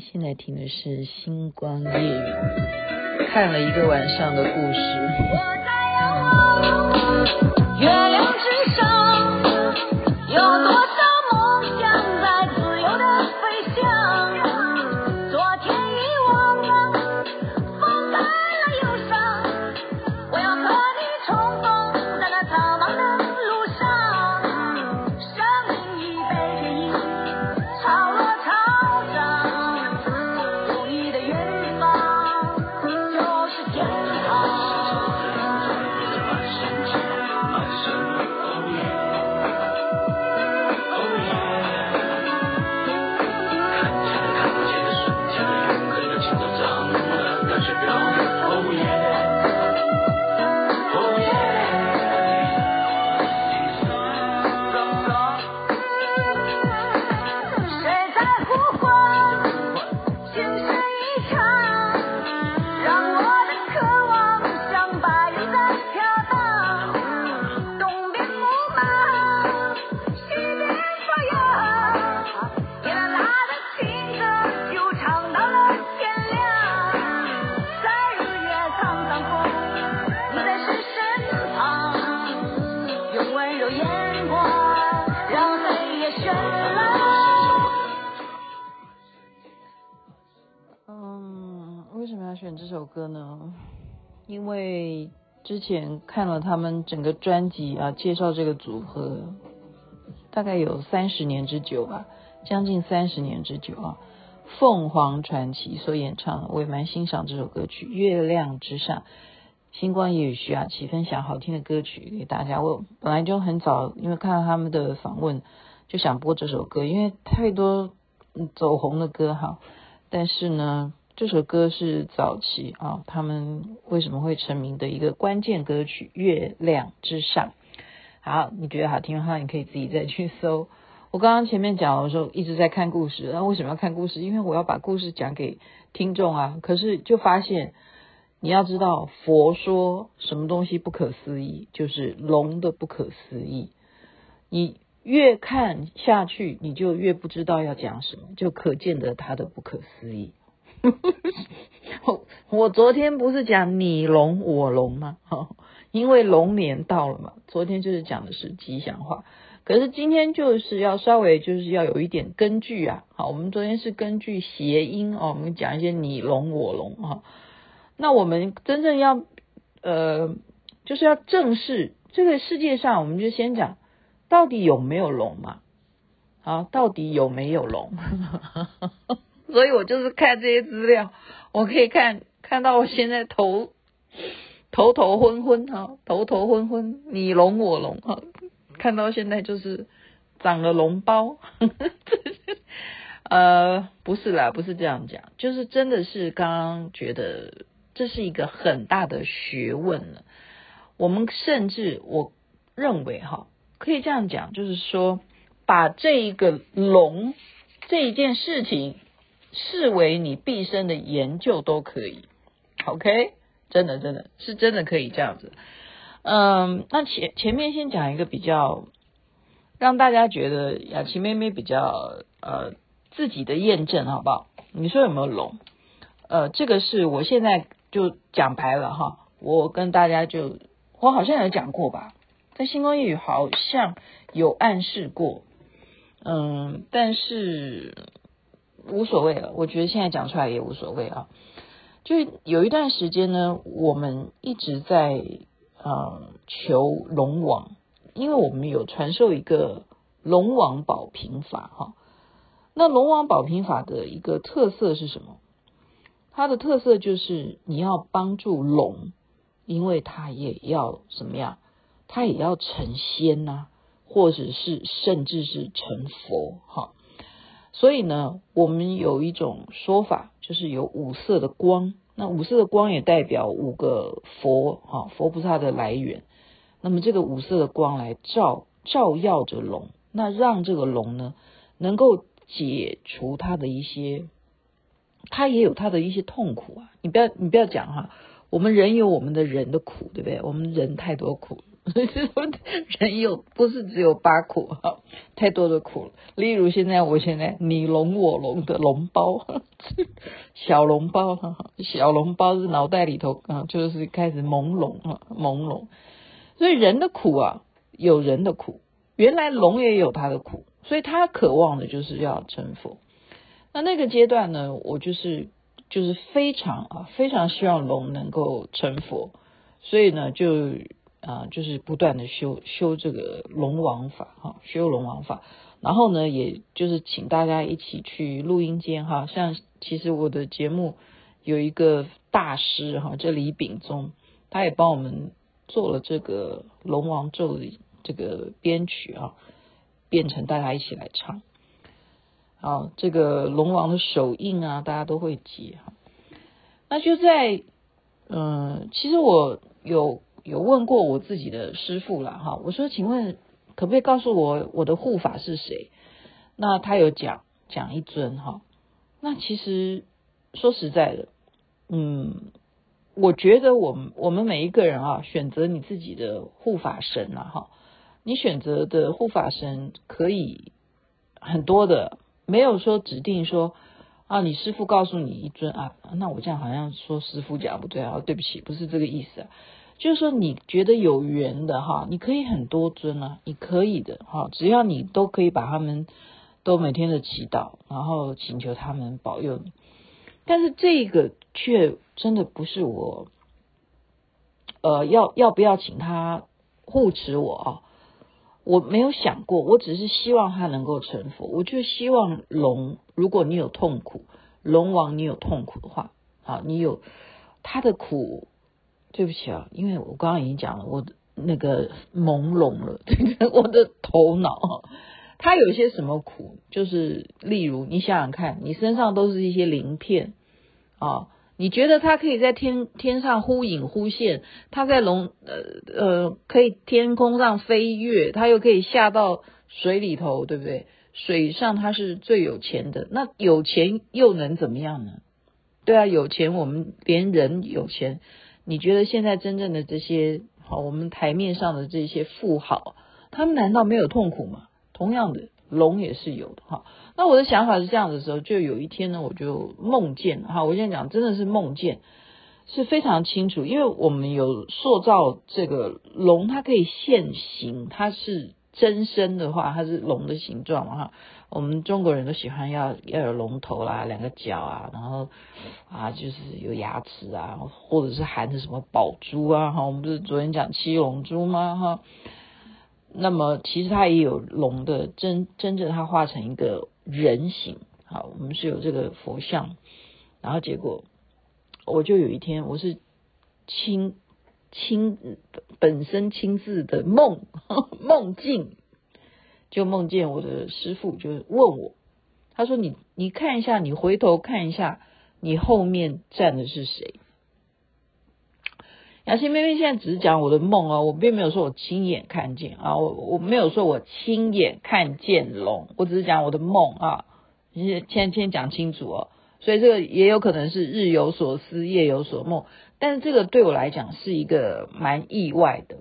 现在听的是《星光夜雨》，看了一个晚上的故事。这首歌呢？因为之前看了他们整个专辑啊，介绍这个组合，大概有三十年之久吧，将近三十年之久啊。凤凰传奇所演唱，我也蛮欣赏这首歌曲《月亮之上》。星光夜语徐雅琪分享好听的歌曲给大家。我本来就很早，因为看到他们的访问，就想播这首歌，因为太多走红的歌哈。但是呢。这首歌是早期啊，他们为什么会成名的一个关键歌曲《月亮之上》。好，你觉得好听的话，你可以自己再去搜。我刚刚前面讲的时候一直在看故事，那为什么要看故事？因为我要把故事讲给听众啊。可是就发现，你要知道，佛说什么东西不可思议，就是龙的不可思议。你越看下去，你就越不知道要讲什么，就可见得它的不可思议。我 我昨天不是讲你龙我龙吗？因为龙年到了嘛，昨天就是讲的是吉祥话，可是今天就是要稍微就是要有一点根据啊。好，我们昨天是根据谐音哦，我们讲一些你龙我龙哈。那我们真正要呃，就是要正视这个世界上，我们就先讲到底有没有龙嘛？好，到底有没有龙？所以我就是看这些资料，我可以看看到我现在头头头昏昏哈，头头昏昏，你聋我聋哈，看到现在就是长了脓包，呃，不是啦，不是这样讲，就是真的是刚刚觉得这是一个很大的学问了。我们甚至我认为哈，可以这样讲，就是说把这一个龙这一件事情。视为你毕生的研究都可以，OK，真的真的是真的可以这样子。嗯，那前前面先讲一个比较让大家觉得雅琪妹妹比较呃自己的验证好不好？你说有没有龙？呃，这个是我现在就讲白了哈，我跟大家就我好像有讲过吧，在星光夜语好像有暗示过，嗯，但是。无所谓了，我觉得现在讲出来也无所谓啊。就有一段时间呢，我们一直在呃求龙王，因为我们有传授一个龙王保平法哈。那龙王保平法的一个特色是什么？它的特色就是你要帮助龙，因为它也要怎么样？它也要成仙呐、或者是甚至是成佛哈。所以呢，我们有一种说法，就是有五色的光。那五色的光也代表五个佛，哈，佛菩萨的来源。那么这个五色的光来照照耀着龙，那让这个龙呢，能够解除它的一些，它也有它的一些痛苦啊。你不要你不要讲哈，我们人有我们的人的苦，对不对？我们人太多苦，人有不是只有八苦哈，太多的苦了。例如现在我现在你龙我龙的龙包，小笼包哈，小笼包是脑袋里头啊，就是开始朦胧啊朦胧。所以人的苦啊，有人的苦，原来龙也有他的苦，所以他渴望的就是要成佛。那那个阶段呢，我就是就是非常啊非常希望龙能够成佛，所以呢就。啊，就是不断的修修这个龙王法哈，修龙王法，然后呢，也就是请大家一起去录音间哈，像其实我的节目有一个大师哈，这李秉宗，他也帮我们做了这个龙王咒的这个编曲啊，变成大家一起来唱，好，这个龙王的手印啊，大家都会记哈，那就在嗯，其实我有。有问过我自己的师傅了哈，我说，请问可不可以告诉我我的护法是谁？那他有讲讲一尊哈。那其实说实在的，嗯，我觉得我们我们每一个人啊，选择你自己的护法神呐哈，你选择的护法神可以很多的，没有说指定说啊，你师傅告诉你一尊啊，那我这样好像说师傅讲不对啊，对不起，不是这个意思啊。就是说，你觉得有缘的哈，你可以很多尊啊，你可以的哈，只要你都可以把他们都每天的祈祷，然后请求他们保佑你。但是这个却真的不是我，呃，要要不要请他护持我啊？我没有想过，我只是希望他能够成佛。我就希望龙，如果你有痛苦，龙王你有痛苦的话啊，你有他的苦。对不起啊，因为我刚刚已经讲了，我的那个朦胧了，我的头脑，它有些什么苦？就是例如，你想想看，你身上都是一些鳞片啊，你觉得它可以在天天上忽隐忽现，它在龙呃呃可以天空上飞跃，它又可以下到水里头，对不对？水上它是最有钱的，那有钱又能怎么样呢？对啊，有钱我们连人有钱。你觉得现在真正的这些好，我们台面上的这些富豪，他们难道没有痛苦吗？同样的，龙也是有的哈。那我的想法是这样的时候，就有一天呢，我就梦见哈，我现在讲真的是梦见，是非常清楚，因为我们有塑造这个龙，它可以现形，它是真身的话，它是龙的形状嘛哈。我们中国人都喜欢要要有龙头啦，两个角啊，然后啊就是有牙齿啊，或者是含着什么宝珠啊哈。我们不是昨天讲七龙珠吗哈？那么其实它也有龙的真真正它画成一个人形。好，我们是有这个佛像，然后结果我就有一天我是亲亲本身亲自的梦梦境。就梦见我的师父，就问我，他说：“你你看一下，你回头看一下，你后面站的是谁？”雅欣妹妹现在只是讲我的梦啊，我并没有说我亲眼看见啊，我我没有说我亲眼看见龙，我只是讲我的梦啊，先先先讲清楚哦。所以这个也有可能是日有所思，夜有所梦，但是这个对我来讲是一个蛮意外的，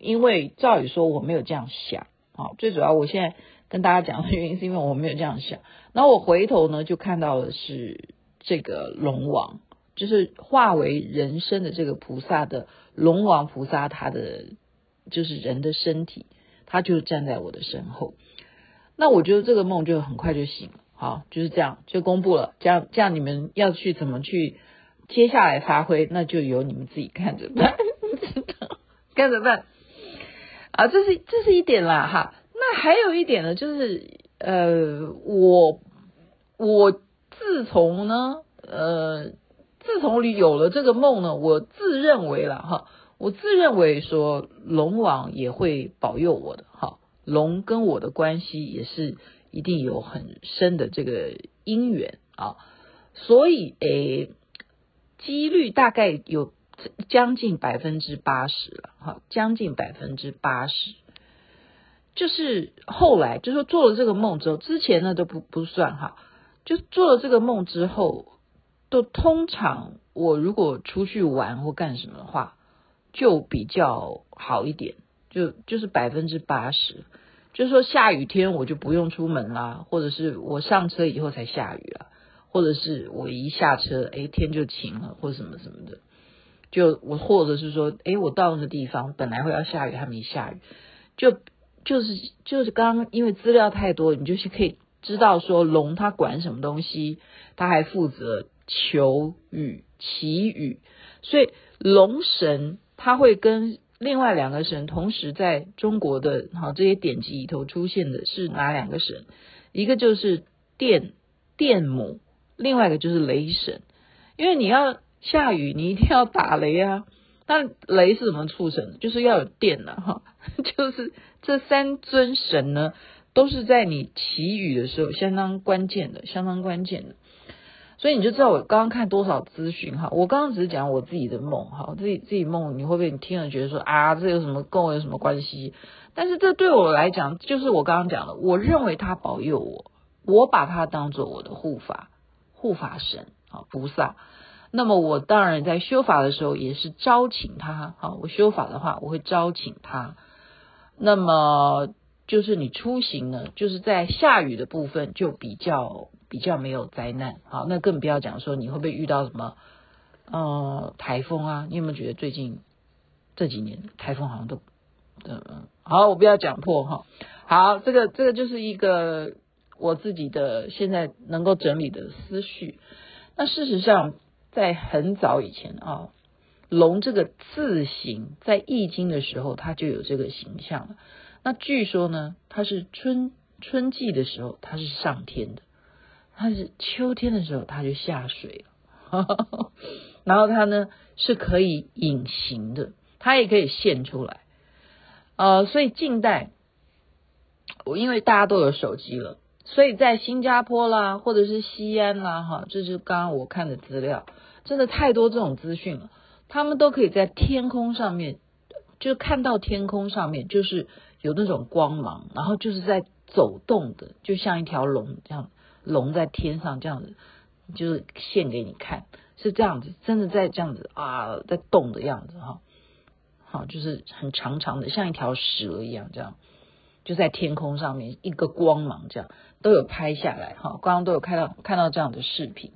因为照理说我没有这样想。好，最主要我现在跟大家讲的原因是因为我没有这样想，然后我回头呢就看到的是这个龙王，就是化为人身的这个菩萨的龙王菩萨，他的就是人的身体，他就站在我的身后。那我觉得这个梦就很快就醒了，好，就是这样就公布了，这样这样你们要去怎么去接下来发挥，那就由你们自己看着办，看着办。啊，这是这是一点啦，哈。那还有一点呢，就是呃，我我自从呢，呃，自从有了这个梦呢，我自认为了哈，我自认为说龙王也会保佑我的哈，龙跟我的关系也是一定有很深的这个因缘啊，所以诶，几率大概有。将近百分之八十了，哈，将近百分之八十，就是后来就说做了这个梦之后，之前呢都不不算哈，就做了这个梦之后，都通常我如果出去玩或干什么的话，就比较好一点，就就是百分之八十。就是说下雨天我就不用出门啦，或者是我上车以后才下雨啊，或者是我一下车，哎，天就晴了，或什么什么的。就我或者是说，哎，我到那个地方本来会要下雨，还没下雨，就就是就是刚刚因为资料太多，你就是可以知道说龙它管什么东西，它还负责求雨、祈雨，所以龙神它会跟。另外两个神同时在中国的哈这些典籍里头出现的是哪两个神？一个就是电电母，另外一个就是雷神。因为你要下雨，你一定要打雷啊。那雷是怎么促成的？就是要有电啊。哈。就是这三尊神呢，都是在你祈雨的时候相当关键的，相当关键的。所以你就知道我刚刚看多少资讯哈，我刚刚只是讲我自己的梦哈，自己自己梦，你会不会你听了觉得说啊，这有什么跟我有什么关系？但是这对我来讲，就是我刚刚讲的，我认为他保佑我，我把他当做我的护法护法神啊菩萨。那么我当然在修法的时候也是招请他啊，我修法的话我会招请他。那么就是你出行呢，就是在下雨的部分就比较。比较没有灾难，好，那更不要讲说你会不会遇到什么呃台风啊？你有没有觉得最近这几年台风好像都嗯好，我不要讲破哈。好，这个这个就是一个我自己的现在能够整理的思绪。那事实上，在很早以前啊，龙这个字形在易经的时候，它就有这个形象了。那据说呢，它是春春季的时候，它是上天的。它是秋天的时候，它就下水了，然后它呢是可以隐形的，它也可以现出来。呃，所以近代，我因为大家都有手机了，所以在新加坡啦，或者是西安啦，哈，这是刚刚我看的资料，真的太多这种资讯了。他们都可以在天空上面，就看到天空上面就是有那种光芒，然后就是在走动的，就像一条龙这样。龙在天上这样子，就是现给你看，是这样子，真的在这样子啊，在动的样子哈，好，就是很长长的，像一条蛇一样，这样就在天空上面一个光芒，这样都有拍下来哈，刚刚都有看到看到这样的视频，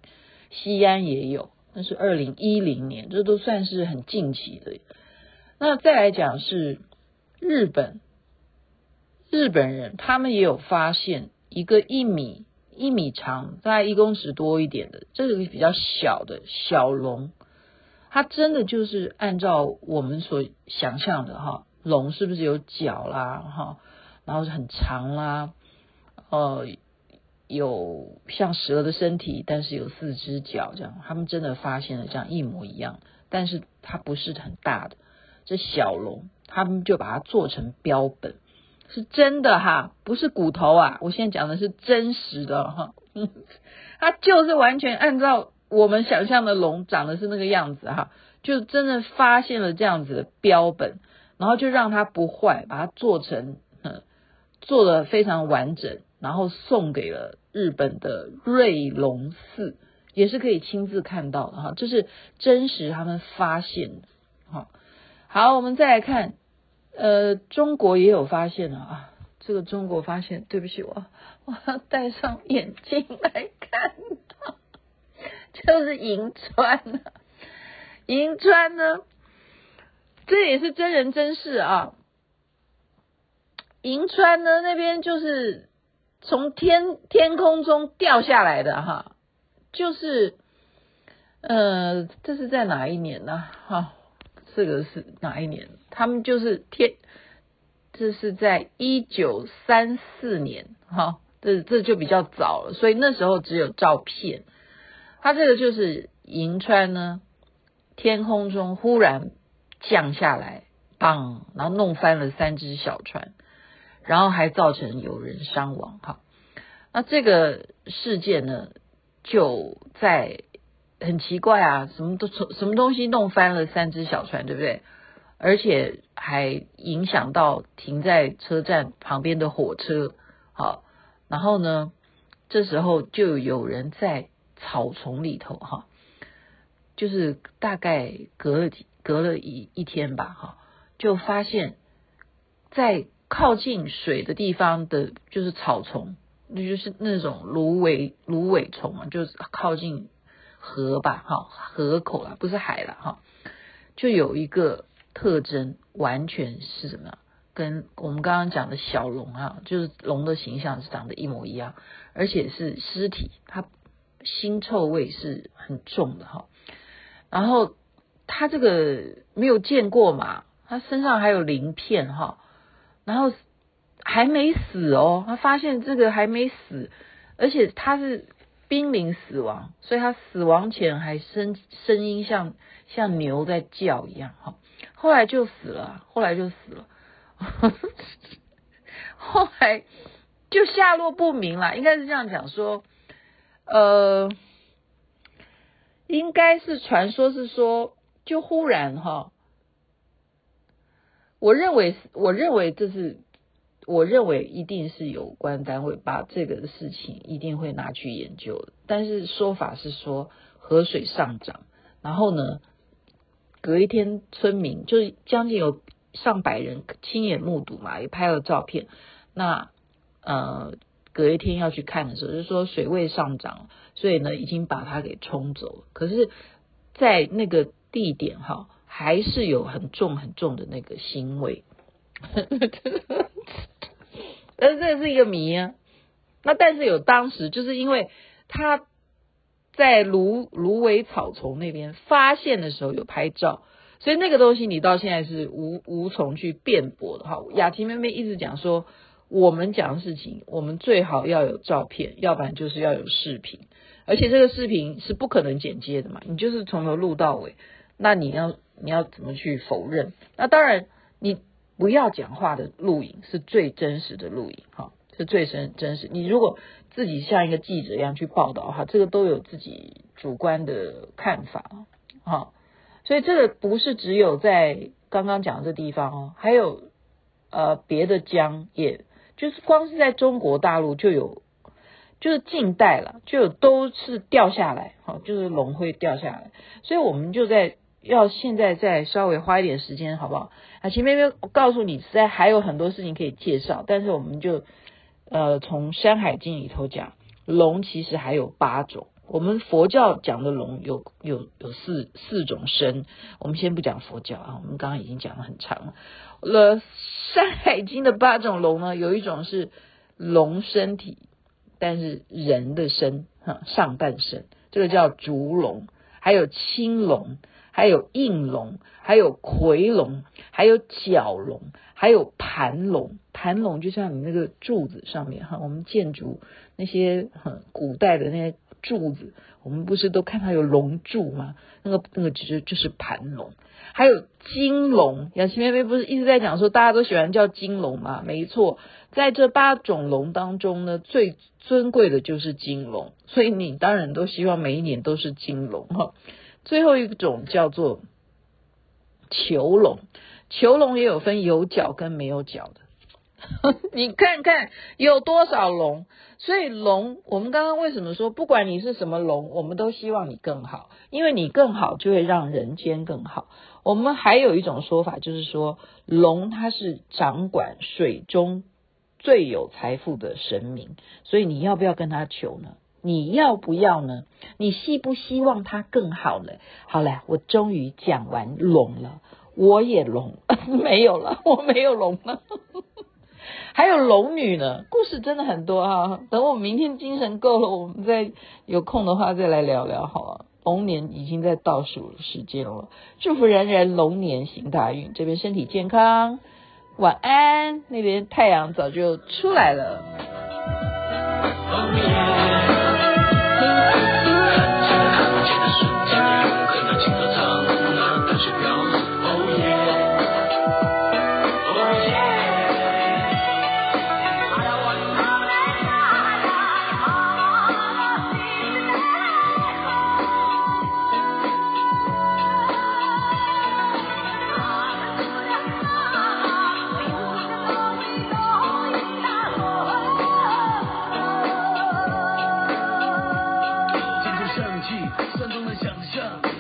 西安也有，那是二零一零年，这都算是很近期的。那再来讲是日本，日本人他们也有发现一个一米。一米长，大概一公尺多一点的，这个比较小的小龙，它真的就是按照我们所想象的哈，龙是不是有角啦哈，然后是很长啦，呃，有像蛇的身体，但是有四只脚这样，他们真的发现了这样一模一样，但是它不是很大的，这小龙，他们就把它做成标本。是真的哈，不是骨头啊！我现在讲的是真实的哈，它就是完全按照我们想象的龙长的是那个样子哈，就真的发现了这样子的标本，然后就让它不坏，把它做成，做得非常完整，然后送给了日本的瑞龙寺，也是可以亲自看到的哈，这是真实他们发现的。好，好，我们再来看。呃，中国也有发现啊，这个中国发现，对不起我，我要戴上眼镜来看到，就是银川呢，银川呢，这也是真人真事啊，银川呢那边就是从天天空中掉下来的哈，就是呃，这是在哪一年呢？哈。这个是哪一年？他们就是天，这是在一九三四年，哈，这这就比较早了，所以那时候只有照片。它这个就是银川呢，天空中忽然降下来，砰，然后弄翻了三只小船，然后还造成有人伤亡，哈。那这个事件呢，就在。很奇怪啊，什么都什么东西弄翻了三只小船，对不对？而且还影响到停在车站旁边的火车。好，然后呢，这时候就有人在草丛里头，哈，就是大概隔了几隔了一一天吧，哈，就发现在靠近水的地方的，就是草丛，那就是那种芦苇芦苇丛啊，就是靠近河吧，哈，河口啊，不是海了哈，就有一个特征，完全是什么？跟我们刚刚讲的小龙啊，就是龙的形象是长得一模一样，而且是尸体，它腥臭味是很重的哈。然后它这个没有见过嘛，它身上还有鳞片哈，然后还没死哦，他发现这个还没死，而且他是濒临死亡，所以他死亡前还声声音像像牛在叫一样哈，后来就死了，后来就死了。后来就下落不明了，应该是这样讲说，呃，应该是传说是说，就忽然哈，我认为，我认为这是，我认为一定是有关单位把这个事情一定会拿去研究的，但是说法是说河水上涨，然后呢，隔一天村民就是将近有。上百人亲眼目睹嘛，也拍了照片。那呃，隔一天要去看的时候，就说水位上涨，所以呢，已经把它给冲走。可是，在那个地点哈，还是有很重很重的那个腥味。但 是这是一个谜啊。那但是有当时就是因为他在芦芦苇草丛那边发现的时候有拍照。所以那个东西你到现在是无无从去辩驳的哈。雅琪妹妹一直讲说，我们讲的事情，我们最好要有照片，要不然就是要有视频，而且这个视频是不可能剪接的嘛，你就是从头录到尾，那你要你要怎么去否认？那当然，你不要讲话的录影是最真实的录影哈，是最真真实。你如果自己像一个记者一样去报道哈，这个都有自己主观的看法哈。所以这个不是只有在刚刚讲的这地方哦，还有呃别的江，也就是光是在中国大陆就有，就是近代了就都是掉下来，好，就是龙会掉下来，所以我们就在要现在再稍微花一点时间，好不好？啊，前面没有告诉你，实在还有很多事情可以介绍，但是我们就呃从《山海经》里头讲，龙其实还有八种。我们佛教讲的龙有有有四四种身，我们先不讲佛教啊，我们刚刚已经讲了很长了。了《山海经》的八种龙呢，有一种是龙身体，但是人的身哈上半身，这个叫烛龙，还有青龙，还有应龙，还有夔龙，还有角龙，还有盘龙。盘龙就像你那个柱子上面哈，我们建筑那些很古代的那些。柱子，我们不是都看到有龙柱吗？那个那个其实就是盘龙，还有金龙。雅琪妹妹不是一直在讲说，大家都喜欢叫金龙吗？没错，在这八种龙当中呢，最尊贵的就是金龙，所以你当然都希望每一年都是金龙哈。最后一种叫做囚龙，囚龙也有分有角跟没有角的。你看看有多少龙，所以龙，我们刚刚为什么说，不管你是什么龙，我们都希望你更好，因为你更好就会让人间更好。我们还有一种说法，就是说龙它是掌管水中最有财富的神明，所以你要不要跟他求呢？你要不要呢？你希不希望他更好呢？好了，我终于讲完龙了，我也龙 没有了，我没有龙了。还有龙女呢，故事真的很多哈。等我明天精神够了，我们再有空的话再来聊聊好了。龙年已经在倒数时间了，祝福人人龙年行大运，这边身体健康，晚安。那边太阳早就出来了。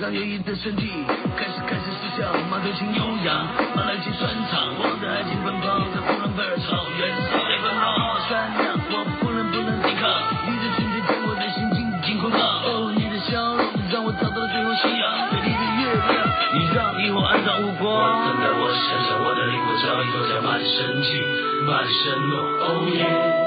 身体开始开始失效，马头琴悠扬，马来西酸场，我的爱情奔跑。在呼伦贝尔草原，少年奔跑好善良，我不能不能抵抗，你的纯洁将我的心紧紧捆绑。哦，你的笑容让我找到了最后信仰，美丽的月亮，你让萤火安上无光。我等待我身上，我的灵魂早已落在满身情，满身落。Oh yeah